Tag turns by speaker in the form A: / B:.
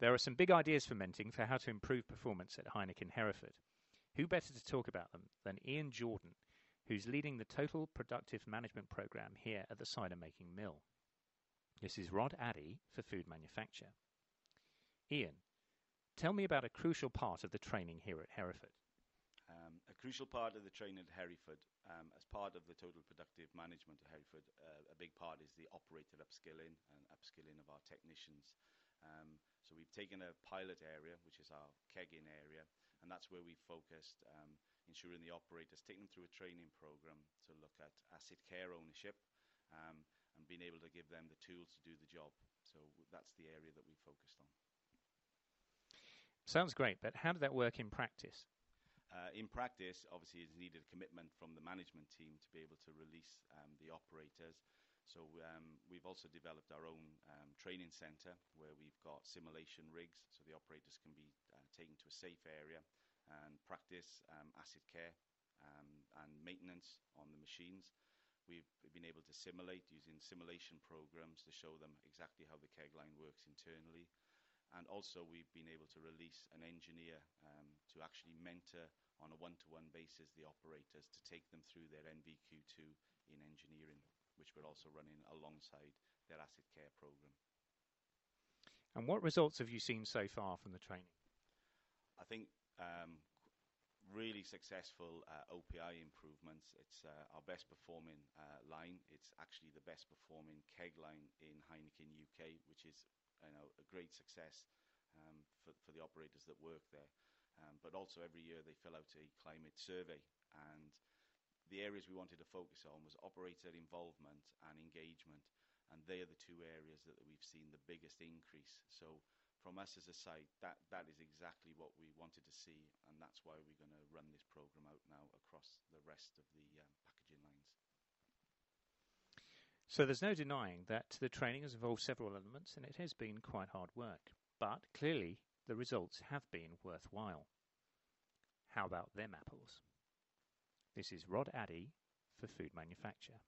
A: There are some big ideas fermenting for how to improve performance at Heineken Hereford. Who better to talk about them than Ian Jordan, who's leading the Total Productive Management Program here at the cider making mill. This is Rod Addy for Food Manufacture. Ian, tell me about a crucial part of the training here at Hereford.
B: Um, a crucial part of the training at Hereford, um, as part of the total productive management at Hereford, uh, a big part is the operator upskilling and upskilling of our technicians. Um, so we've taken a pilot area, which is our kegging area, and that's where we've focused, um, ensuring the operators, taking them through a training program to look at asset care ownership um, and being able to give them the tools to do the job. So that's the area that we focused on.
A: Sounds great, but how did that work in practice?
B: Uh, in practice, obviously, it's needed a commitment from the management team to be able to release um, the operators. So um, we've also developed our own um, training centre where we've got simulation rigs, so the operators can be uh, taken to a safe area and practice um, asset care um, and maintenance on the machines. We've been able to simulate using simulation programs to show them exactly how the keg line works internally. And also, we've been able to release an engineer um, to actually mentor on a one-to-one basis the operators to take them through their NVQ2 in engineering, which we're also running alongside their asset care program.
A: And what results have you seen so far from the training?
B: I think um, really successful uh, OPI improvements. It's uh, our best performing uh, line. It's actually the best performing keg line in Heineken UK, which is you know, a great success um, for, for the operators that work there. Um, but also every year they fill out a climate survey and the areas we wanted to focus on was operator involvement and engagement and they are the two areas that we've seen the biggest increase. So from us as a site, that, that is exactly what we wanted to see and that's why we're going to run this program out now across the rest of the um, packaging lines.
A: So there's no denying that the training has involved several elements and it has been quite hard work. But clearly the results have been worthwhile. How about them apples? This is Rod Addy for Food Manufacture.